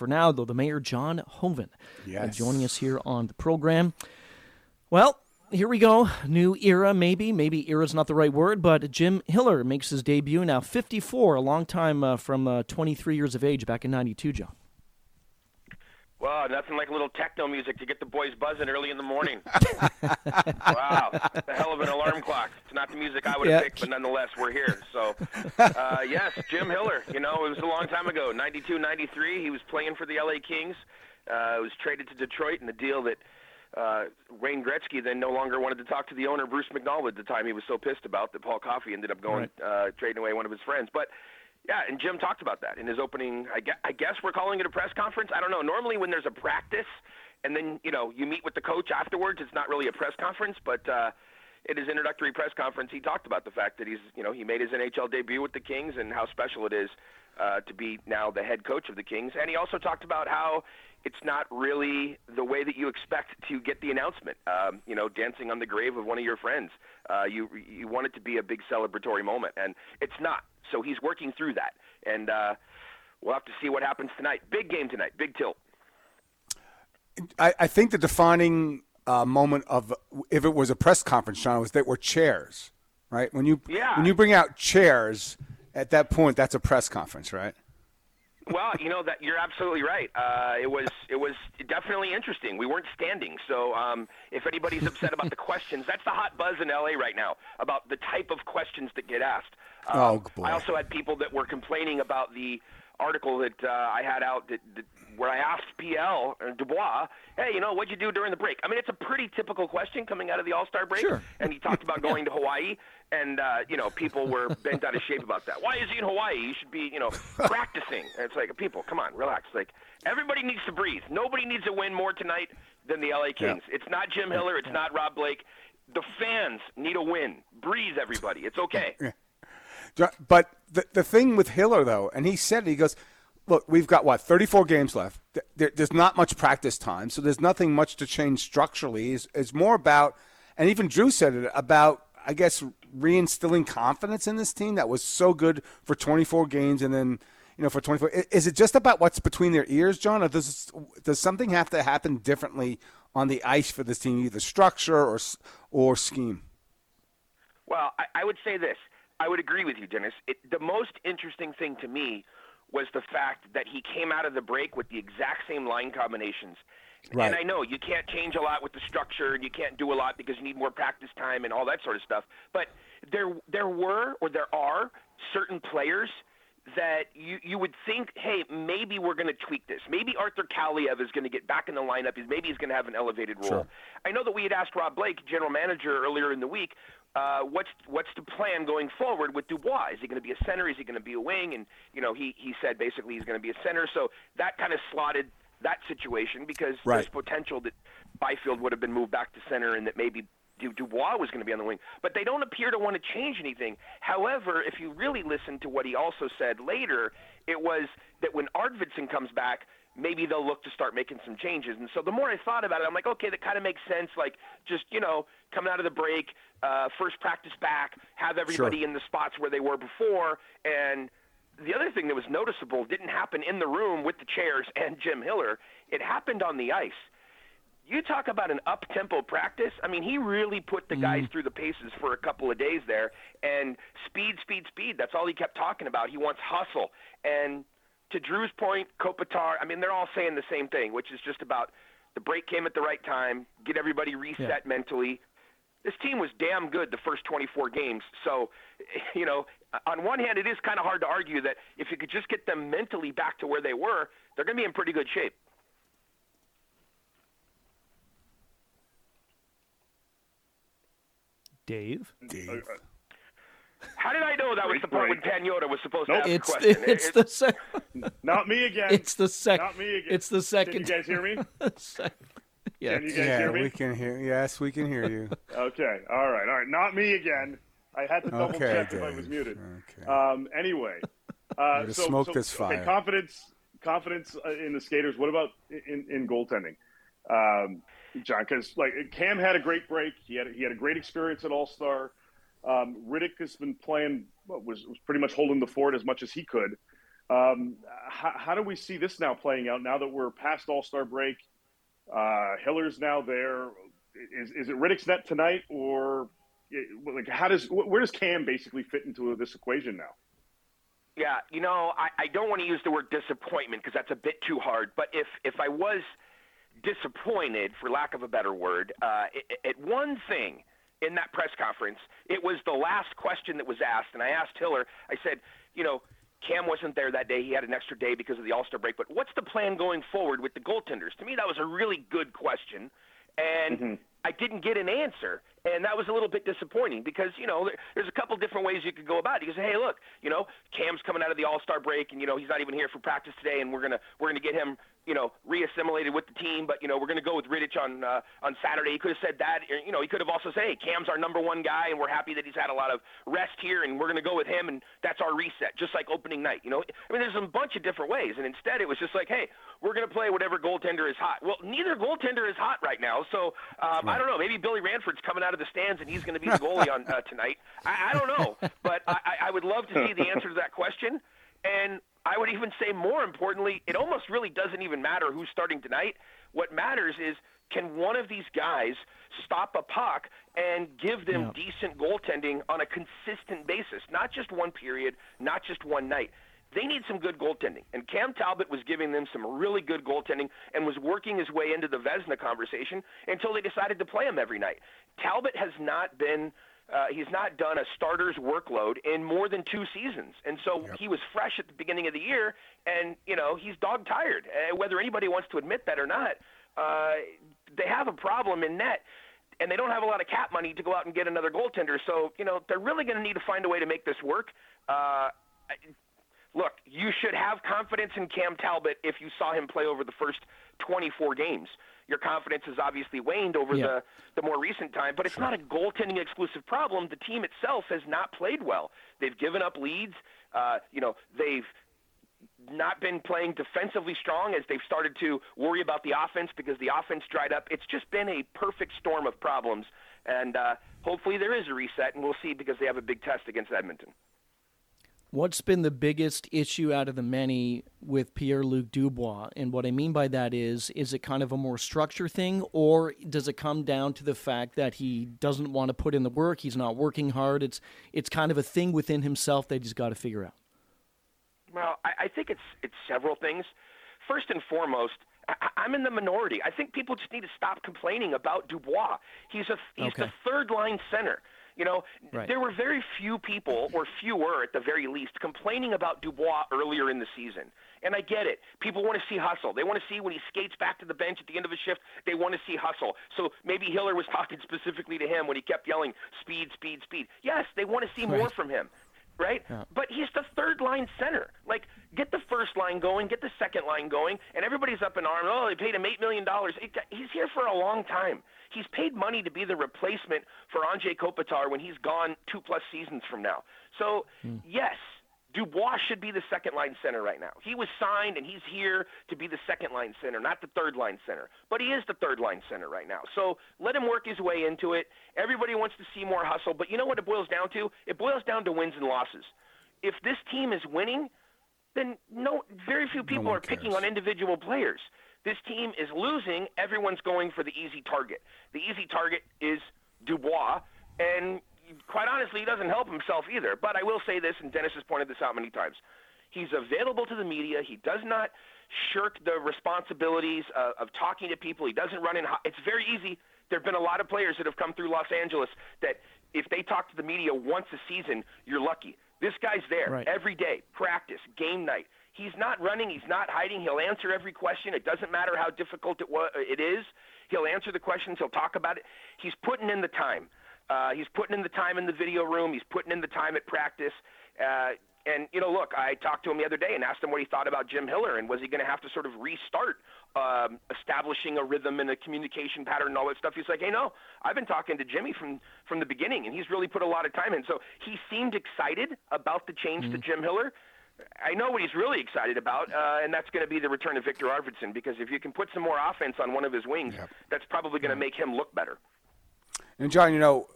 for now, though, the mayor, John Hoven, yes. uh, joining us here on the program. Well, here we go. New era, maybe. Maybe era is not the right word, but Jim Hiller makes his debut now, 54, a long time uh, from uh, 23 years of age back in 92, John. Well, nothing like a little techno music to get the boys buzzing early in the morning. wow, a hell of an alarm clock. It's not the music I would have Yeah. picked, but nonetheless, we're here. So, uh, yes, Jim Hiller. You know, it was a long time ago, 92, 93. He was playing for the LA Kings. Uh, was traded to Detroit in a deal that uh, Wayne Gretzky then no longer wanted to talk to the owner, Bruce McNall, at the time. He was so pissed about that Paul Coffey ended up going uh, trading away one of his friends. But yeah, and Jim talked about that in his opening. I guess, I guess we're calling it a press conference. I don't know. Normally, when there's a practice, and then you know you meet with the coach afterwards, it's not really a press conference. But uh, at his introductory press conference, he talked about the fact that he's you know he made his NHL debut with the Kings and how special it is uh, to be now the head coach of the Kings. And he also talked about how it's not really the way that you expect to get the announcement. Um, you know, dancing on the grave of one of your friends. Uh, you you want it to be a big celebratory moment, and it's not. So he's working through that, and uh, we'll have to see what happens tonight. Big game tonight. Big tilt. I, I think the defining uh, moment of if it was a press conference, John, was that were chairs, right? When you Yeah. when you bring out chairs, at that point, that's a press conference, right? Well, you know that you're absolutely right. Uh, it was it was definitely interesting. We weren't standing, so um, if anybody's upset about the questions, that's the hot buzz in LA right now about the type of questions that get asked. Um, Oh, boy. I also had people that were complaining about the article that uh, I had out that, that where I asked PL or Dubois, "Hey, you know, what'd you do during the break?" I mean, it's a pretty typical question coming out of the All Star break, Sure. and he talked about going to Hawaii, and uh, you know, people were bent out of shape about that. Why is he in Hawaii? He should be, you know, practicing. And it's like, people, come on, relax. Like, everybody needs to breathe. Nobody needs to win more tonight than the LA Kings. It's not Jim Hiller. It's not Rob Blake. The fans need a win. Breathe, everybody. It's okay. But the the thing with Hiller though, and he said it, he goes, "Look, we've got what 34 games left. There, there's not much practice time, so there's nothing much to change structurally. It's, it's more about, and even Drew said it about, I guess, reinstilling confidence in this team that was so good for 24 games, and then." You know, for 24, is it just about what's between their ears, John, or does does something have to happen differently on the ice for this team, either structure or or scheme? Well, I, I would say this. I would agree with you, Dennis. It, the most interesting thing to me was the fact that he came out of the break with the exact same line combinations. Right. And I know you can't change a lot with the structure, and you can't do a lot because you need more practice time and all that sort of stuff. But there, there were or there are certain players that you you would think, hey, maybe we're going to tweak this. Maybe Arthur Kaliyev is going to get back in the lineup. He's maybe he's going to have an elevated role. Sure. I know that we had asked Rob Blake, general manager, earlier in the week, uh, what's what's the plan going forward with Dubois? Is he going to be a center? Is he going to be a wing? And you know, he he said basically he's going to be a center. So that kind of slotted that situation because Right. there's potential that Byfield would have been moved back to center and that maybe Du- Dubois was going to be on the wing. But they don't appear to want to change anything. However, if you really listen to what he also said later, it was that when Arvidsson comes back, maybe they'll look to start making some changes. And so the more I thought about it, I'm like, okay, that kind of makes sense. Like just you know, coming out of the break, uh, first practice back, have everybody in the spots where they were before, and the other thing that was noticeable didn't happen in the room with the chairs and Jim Hiller. It happened on the ice. You talk about an up tempo practice. I mean, he really put the guys mm. through the paces for a couple of days there. And speed, speed, speed. That's all he kept talking about. He wants hustle. And to Drew's point, Kopitar, I mean, they're all saying the same thing, which is just about the break came at the right time, get everybody reset mentally. This team was damn good the first 24 games. So, you know, on one hand, it is kind of hard to argue that if you could just get them mentally back to where they were, they're going to be in pretty good shape. Dave? Dave. How did I know that was the part when break. Pagnotta was supposed to Nope. ask the It's question? it's It- the second. Not me again. It's the second. Not me again. It's the second. Can you guys hear me? Second. Can you Yes. guys yeah, hear me? we can hear. Yes, we can hear you. Okay. All right. All right. Not me again. I had to double Okay, check if I was muted. Okay. Um, anyway, uh, so, smoke so- this okay, fire. confidence, confidence uh, in the skaters. What about in, in goaltending, um, John? Because like Cam had a great break. He had he had a great experience at All Star. Um, Rittich has been playing. Was was pretty much holding the fort as much as he could. Um, how, how, do we see this now playing out now that we're past All Star break? Uh, Hiller's now there. Is, is it Rittich's net tonight, or like how does where does Cam basically fit into this equation now? Yeah, you know, I, I don't want to use the word disappointment because that's a bit too hard. But if if I was disappointed, for lack of a better word, uh, at one thing in that press conference, it was the last question that was asked, and I asked Hiller. I said, you know, Cam wasn't there that day. He had an extra day because of the All Star break. But what's the plan going forward with the goaltenders? To me, that was a really good question, and mm-hmm. I didn't get an answer. And that was a little bit disappointing because, you know, there's a couple different ways you could go about it. You can say, hey, look, you know, Cam's coming out of the All Star break and, you know, he's not even here for practice today and we're going to we're gonna get him, you know, reassimilated with the team, but, you know, we're going to go with Rittich on, uh, on Saturday. He could have said that. You know, he could have also said, hey, Cam's our number one guy and we're happy that he's had a lot of rest here and we're going to go with him and that's our reset, just like opening night. You know, I mean, there's a bunch of different ways. And instead, it was just like, hey, we're going to play whatever goaltender is hot. Well, neither goaltender is hot right now. So um, right. I don't know. Maybe Billy Ranford's coming out of the stands and he's going to be the goalie on uh, tonight. I, I don't know, but I, I would love to see the answer to that question. And I would even say, more importantly, it almost really doesn't even matter who's starting tonight. What matters is can one of these guys stop a puck and give them yeah. decent goaltending on a consistent basis, not just one period, not just one night. They need some good goaltending. And Cam Talbot was giving them some really good goaltending and was working his way into the Vezina conversation until they decided to play him every night. Talbot has not been uh, he's not done a starter's workload in more than two seasons, and so yep. he was fresh at the beginning of the year, and you know he's dog tired. Uh, whether anybody wants to admit that or not, uh, they have a problem in net, and they don't have a lot of cap money to go out and get another goaltender. So you know they're really going to need to find a way to make this work. Uh, look, you should have confidence in Cam Talbot if you saw him play over the first 24 games. Your confidence has obviously waned over yeah. the, the more recent time, but it's sure. not a goaltending exclusive problem. The team itself has not played well. They've given up leads. Uh, you know, they've not been playing defensively strong as they've started to worry about the offense because the offense dried up. It's just been a perfect storm of problems, and uh, hopefully there is a reset, and we'll see because they have a big test against Edmonton. What's been the biggest issue out of the many with Pierre Luc Dubois? And what I mean by that is, is it kind of a more structure thing, or does it come down to the fact that he doesn't want to put in the work? He's not working hard. It's it's kind of a thing within himself that he's got to figure out. Well, I, I think it's it's several things. First and foremost, I, am in the minority. I think people just need to stop complaining about Dubois. He's a he's okay. the third line center. You know, right. there were very few people, or fewer at the very least, complaining about Dubois earlier in the season. And I get it. People want to see hustle. They want to see when he skates back to the bench at the end of a shift, they want to see hustle. So maybe Hiller was talking specifically to him when he kept yelling, speed, speed, speed. Yes, they want to see right. more from him right? Yeah. But he's the third line center. Like, get the first line going, get the second line going, and everybody's up in arms. Oh, they paid him $8 million. He's here for a long time. He's paid money to be the replacement for Anze Kopitar when he's gone two plus seasons from now. So, mm. yes, Dubois should be the second line center right now. He was signed and he's here to be the second line center, not the third line center. But he is the third line center right now. So let him work his way into it. Everybody wants to see more hustle, but you know what it boils down to? It boils down to wins and losses. If this team is winning, then no very few people no are cares. picking on individual players. This team is losing. Everyone's going for the easy target. The easy target is Dubois, and quite honestly, he doesn't help himself either. But I will say this, and Dennis has pointed this out many times. He's available to the media. He does not shirk the responsibilities of, of talking to people. He doesn't run in. It's very easy. There have been a lot of players that have come through Los Angeles that if they talk to the media once a season, you're lucky. This guy's there right. every day, practice, game night. He's not running. He's not hiding. He'll answer every question. It doesn't matter how difficult it, wa- it is. He'll answer the questions. He'll talk about it. He's putting in the time. Uh, he's putting in the time in the video room. He's putting in the time at practice. Uh, and you know, look, I talked to him the other day and asked him what he thought about Jim Hiller and was he going to have to sort of restart um, establishing a rhythm and a communication pattern and all that stuff. He's like, hey, no, I've been talking to Jimmy from from the beginning, and he's really put a lot of time in. So he seemed excited about the change mm-hmm. to Jim Hiller. I know what he's really excited about, uh, and that's going to be the return of Victor Arvidsson. Because if you can put some more offense on one of his wings, yep. that's probably going to make him look better. And John, you know,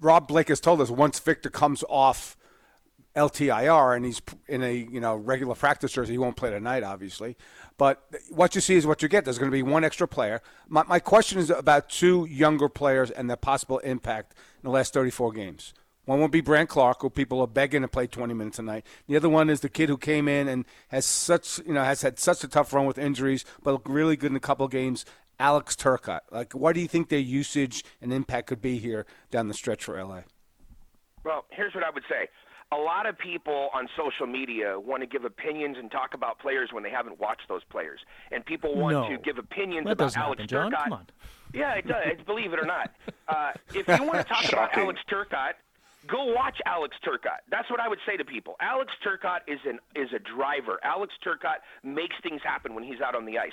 Rob Blake has told us once Victor comes off LTIR and he's in a you know regular practice jersey. He won't play tonight, obviously. But what you see is what you get. There's going to be one extra player. My, my question is about two younger players and their possible impact in the last 34 games. One will be Brandt Clarke, who people are begging to play 20 minutes a night. The other one is the kid who came in and has such, you know, has had such a tough run with injuries, but really good in a couple games. Alex Turcotte. Like, what do you think their usage and impact could be here down the stretch for LA? Well, here's what I would say. A lot of people on social media want to give opinions and talk about players when they haven't watched those players, and people want no. to give opinions that about Alex happen, John. Turcotte. Come on. Yeah, it does. Believe it or not, uh, if you want to talk about Alex Turcotte, go watch Alex Turcotte. That's what I would say to people. Alex Turcotte is an is a driver. Alex Turcotte makes things happen when he's out on the ice.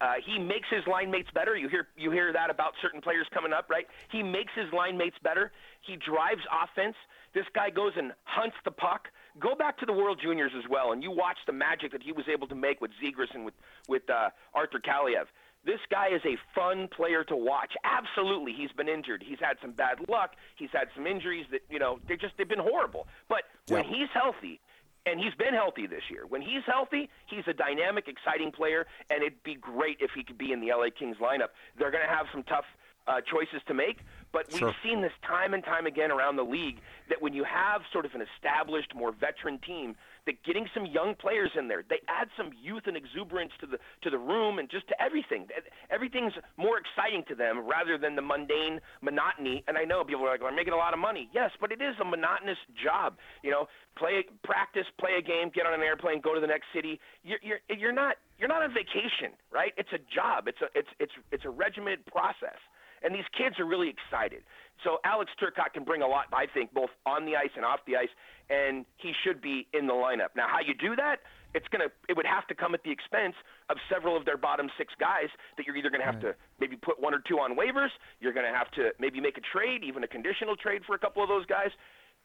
Uh, he makes his line mates better. You hear you hear that about certain players coming up, right? He makes his line mates better. He drives offense. This guy goes and hunts the puck. Go back to the World Juniors as well, and you watch the magic that he was able to make with Zegras and with with uh, Arthur Kaliyev. This guy is a fun player to watch. Absolutely, he's been injured. He's had some bad luck. He's had some injuries that you know they just they've been horrible. But when he's healthy, and he's been healthy this year. When he's healthy, he's a dynamic, exciting player, and it'd be great if he could be in the LA Kings lineup. They're going to have some tough uh, choices to make, but we've seen this time and time again around the league that when you have sort of an established, more veteran team, that getting some young players in there, they add some youth and exuberance to the to the room and just to everything. Everything's more exciting to them rather than the mundane monotony. And I know people are like, "I'm making a lot of money." Yes, but it is a monotonous job. You know, play, practice, play a game, get on an airplane, go to the next city. You're you're you're not you're not on vacation, right? It's a job. It's a it's it's it's a regimented process. And these kids are really excited. So Alex Turcotte can bring a lot, I think, both on the ice and off the ice, and he should be in the lineup. Now, how you do that? It's gonna. It would have to come at the expense of several of their bottom six guys that you're either gonna have to maybe put one or two on waivers. You're gonna have to maybe make a trade, even a conditional trade for a couple of those guys.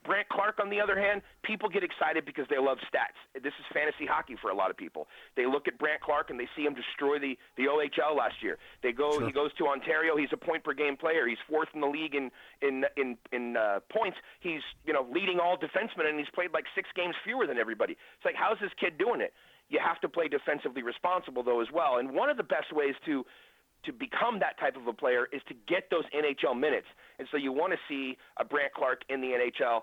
Brandt Clarke, on the other hand, people get excited because they love stats. This is fantasy hockey for a lot of people. They look at Brandt Clarke and they see him destroy the, the OHL last year. They go, he goes to Ontario. He's a point per game player. He's fourth in the league in in in in uh, points. He's you know leading all defensemen, and he's played like six games fewer than everybody. It's like how's this kid doing it? You have to play defensively responsible though as well. And one of the best ways to to become that type of a player is to get those NHL minutes. And so you want to see a Brandt Clarke in the NHL.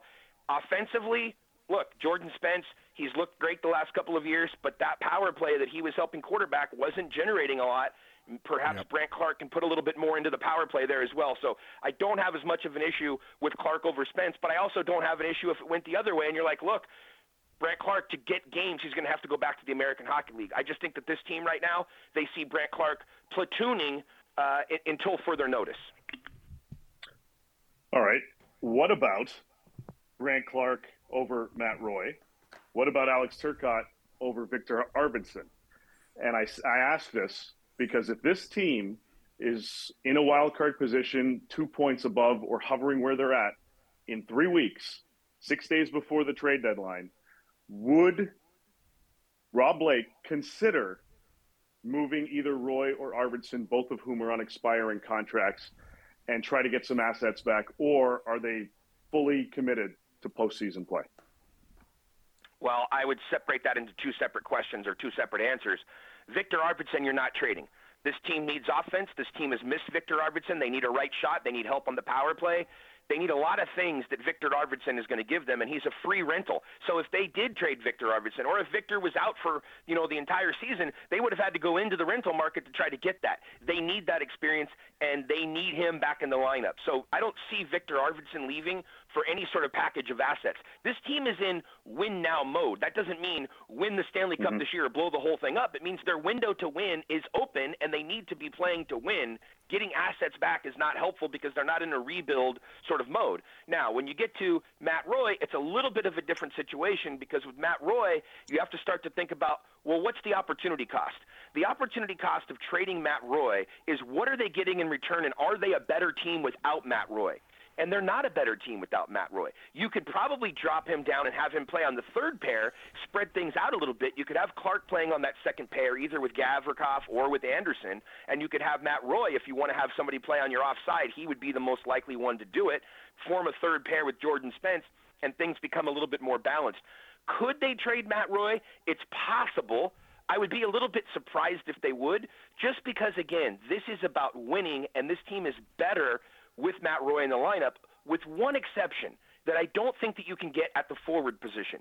Offensively, look, Jordan Spence, he's looked great the last couple of years, but that power play that he was helping quarterback wasn't generating a lot. Perhaps Yep. Brandt Clarke can put a little bit more into the power play there as well. So I don't have as much of an issue with Clarke over Spence, but I also don't have an issue if it went the other way and you're like, look, Brandt Clarke to get games, he's going to have to go back to the American Hockey League. I just think that this team right now, they see Brandt Clarke platooning uh, until further notice. All right. What about Brant Clark over Matt Roy? What about Alex Turcotte over Victor Arvidsson? And I, I ask this because if this team is in a wild card position, two points above or hovering where they're at in three weeks, six days before the trade deadline, would Rob Blake consider moving either Roy or Arvidsson, both of whom are on expiring contracts, and try to get some assets back, or are they fully committed to postseason play? Well, I would separate that into two separate questions or two separate answers. Victor Arvidsson, you're not trading. This team needs offense. This team has missed Victor Arvidsson. They need a right shot. They need help on the power play. They need a lot of things that Victor Arvidsson is going to give them, and he's a free rental. So if they did trade Victor Arvidsson, or if Victor was out for you know the entire season, they would have had to go into the rental market to try to get that. They need that experience, and they need him back in the lineup. So I don't see Victor Arvidsson leaving for any sort of package of assets. This team is in win now mode. That doesn't mean win the Stanley Cup mm-hmm. this year or blow the whole thing up. It means their window to win is open and they need to be playing to win. Getting assets back is not helpful because they're not in a rebuild sort of mode. Now, when you get to Matt Roy, it's a little bit of a different situation because with Matt Roy, you have to start to think about well, what's the opportunity cost? The opportunity cost of trading Matt Roy is what are they getting in return and are they a better team without Matt Roy? And they're not a better team without Matt Roy. You could probably drop him down and have him play on the third pair, spread things out a little bit. You could have Clarke playing on that second pair, either with Gavrikov or with Anderson, and you could have Matt Roy if you want to have somebody play on your offside. He would be the most likely one to do it. Form a third pair with Jordan Spence. and things become a little bit more balanced. Could they trade Matt Roy? It's possible. I would be a little bit surprised if they would, just because, again, this is about winning, and this team is better with Matt Roy in the lineup, with one exception that I don't think that you can get at the forward position.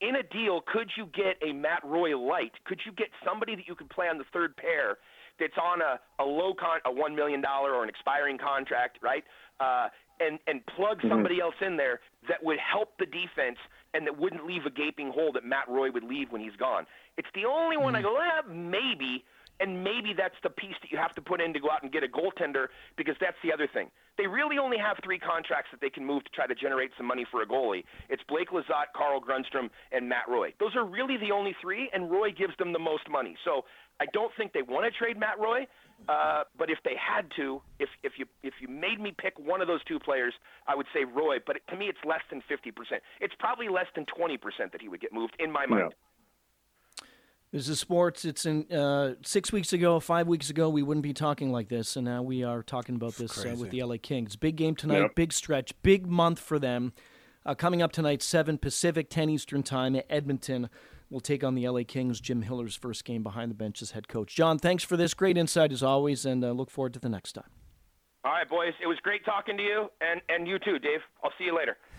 In a deal, could you get a Matt Roy light? Could you get somebody that you could play on the third pair that's on a, a low con, a one million dollar or an expiring contract, right? Uh, and and plug mm-hmm. somebody else in there that would help the defense and that wouldn't leave a gaping hole that Matt Roy would leave when he's gone. It's the only one I mm-hmm. go, eh, maybe, and maybe that's the piece that you have to put in to go out and get a goaltender because that's the other thing. They really only have three contracts that they can move to try to generate some money for a goalie. It's Blake Lizotte, Carl Grundstrom, and Matt Roy. Those are really the only three, and Roy gives them the most money. So I don't think they want to trade Matt Roy. Uh, but if they had to, if if you if you made me pick one of those two players, I would say Roy. But to me, it's less than fifty percent. It's probably less than twenty percent that he would get moved in my mind. Yeah. This is sports. It's in uh, six weeks ago, five weeks ago, we wouldn't be talking like this, and now we are talking about this uh, with the LA Kings. Big game tonight, yep. big stretch, big month for them. Uh, coming up tonight, seven Pacific, ten Eastern time Edmonton will take on the LA Kings. Jim Hiller's first game behind the bench as head coach. John, thanks for this great insight as always, and uh, look forward to the next time. All right, boys. It was great talking to you, and, and you too, Dave. I'll see you later.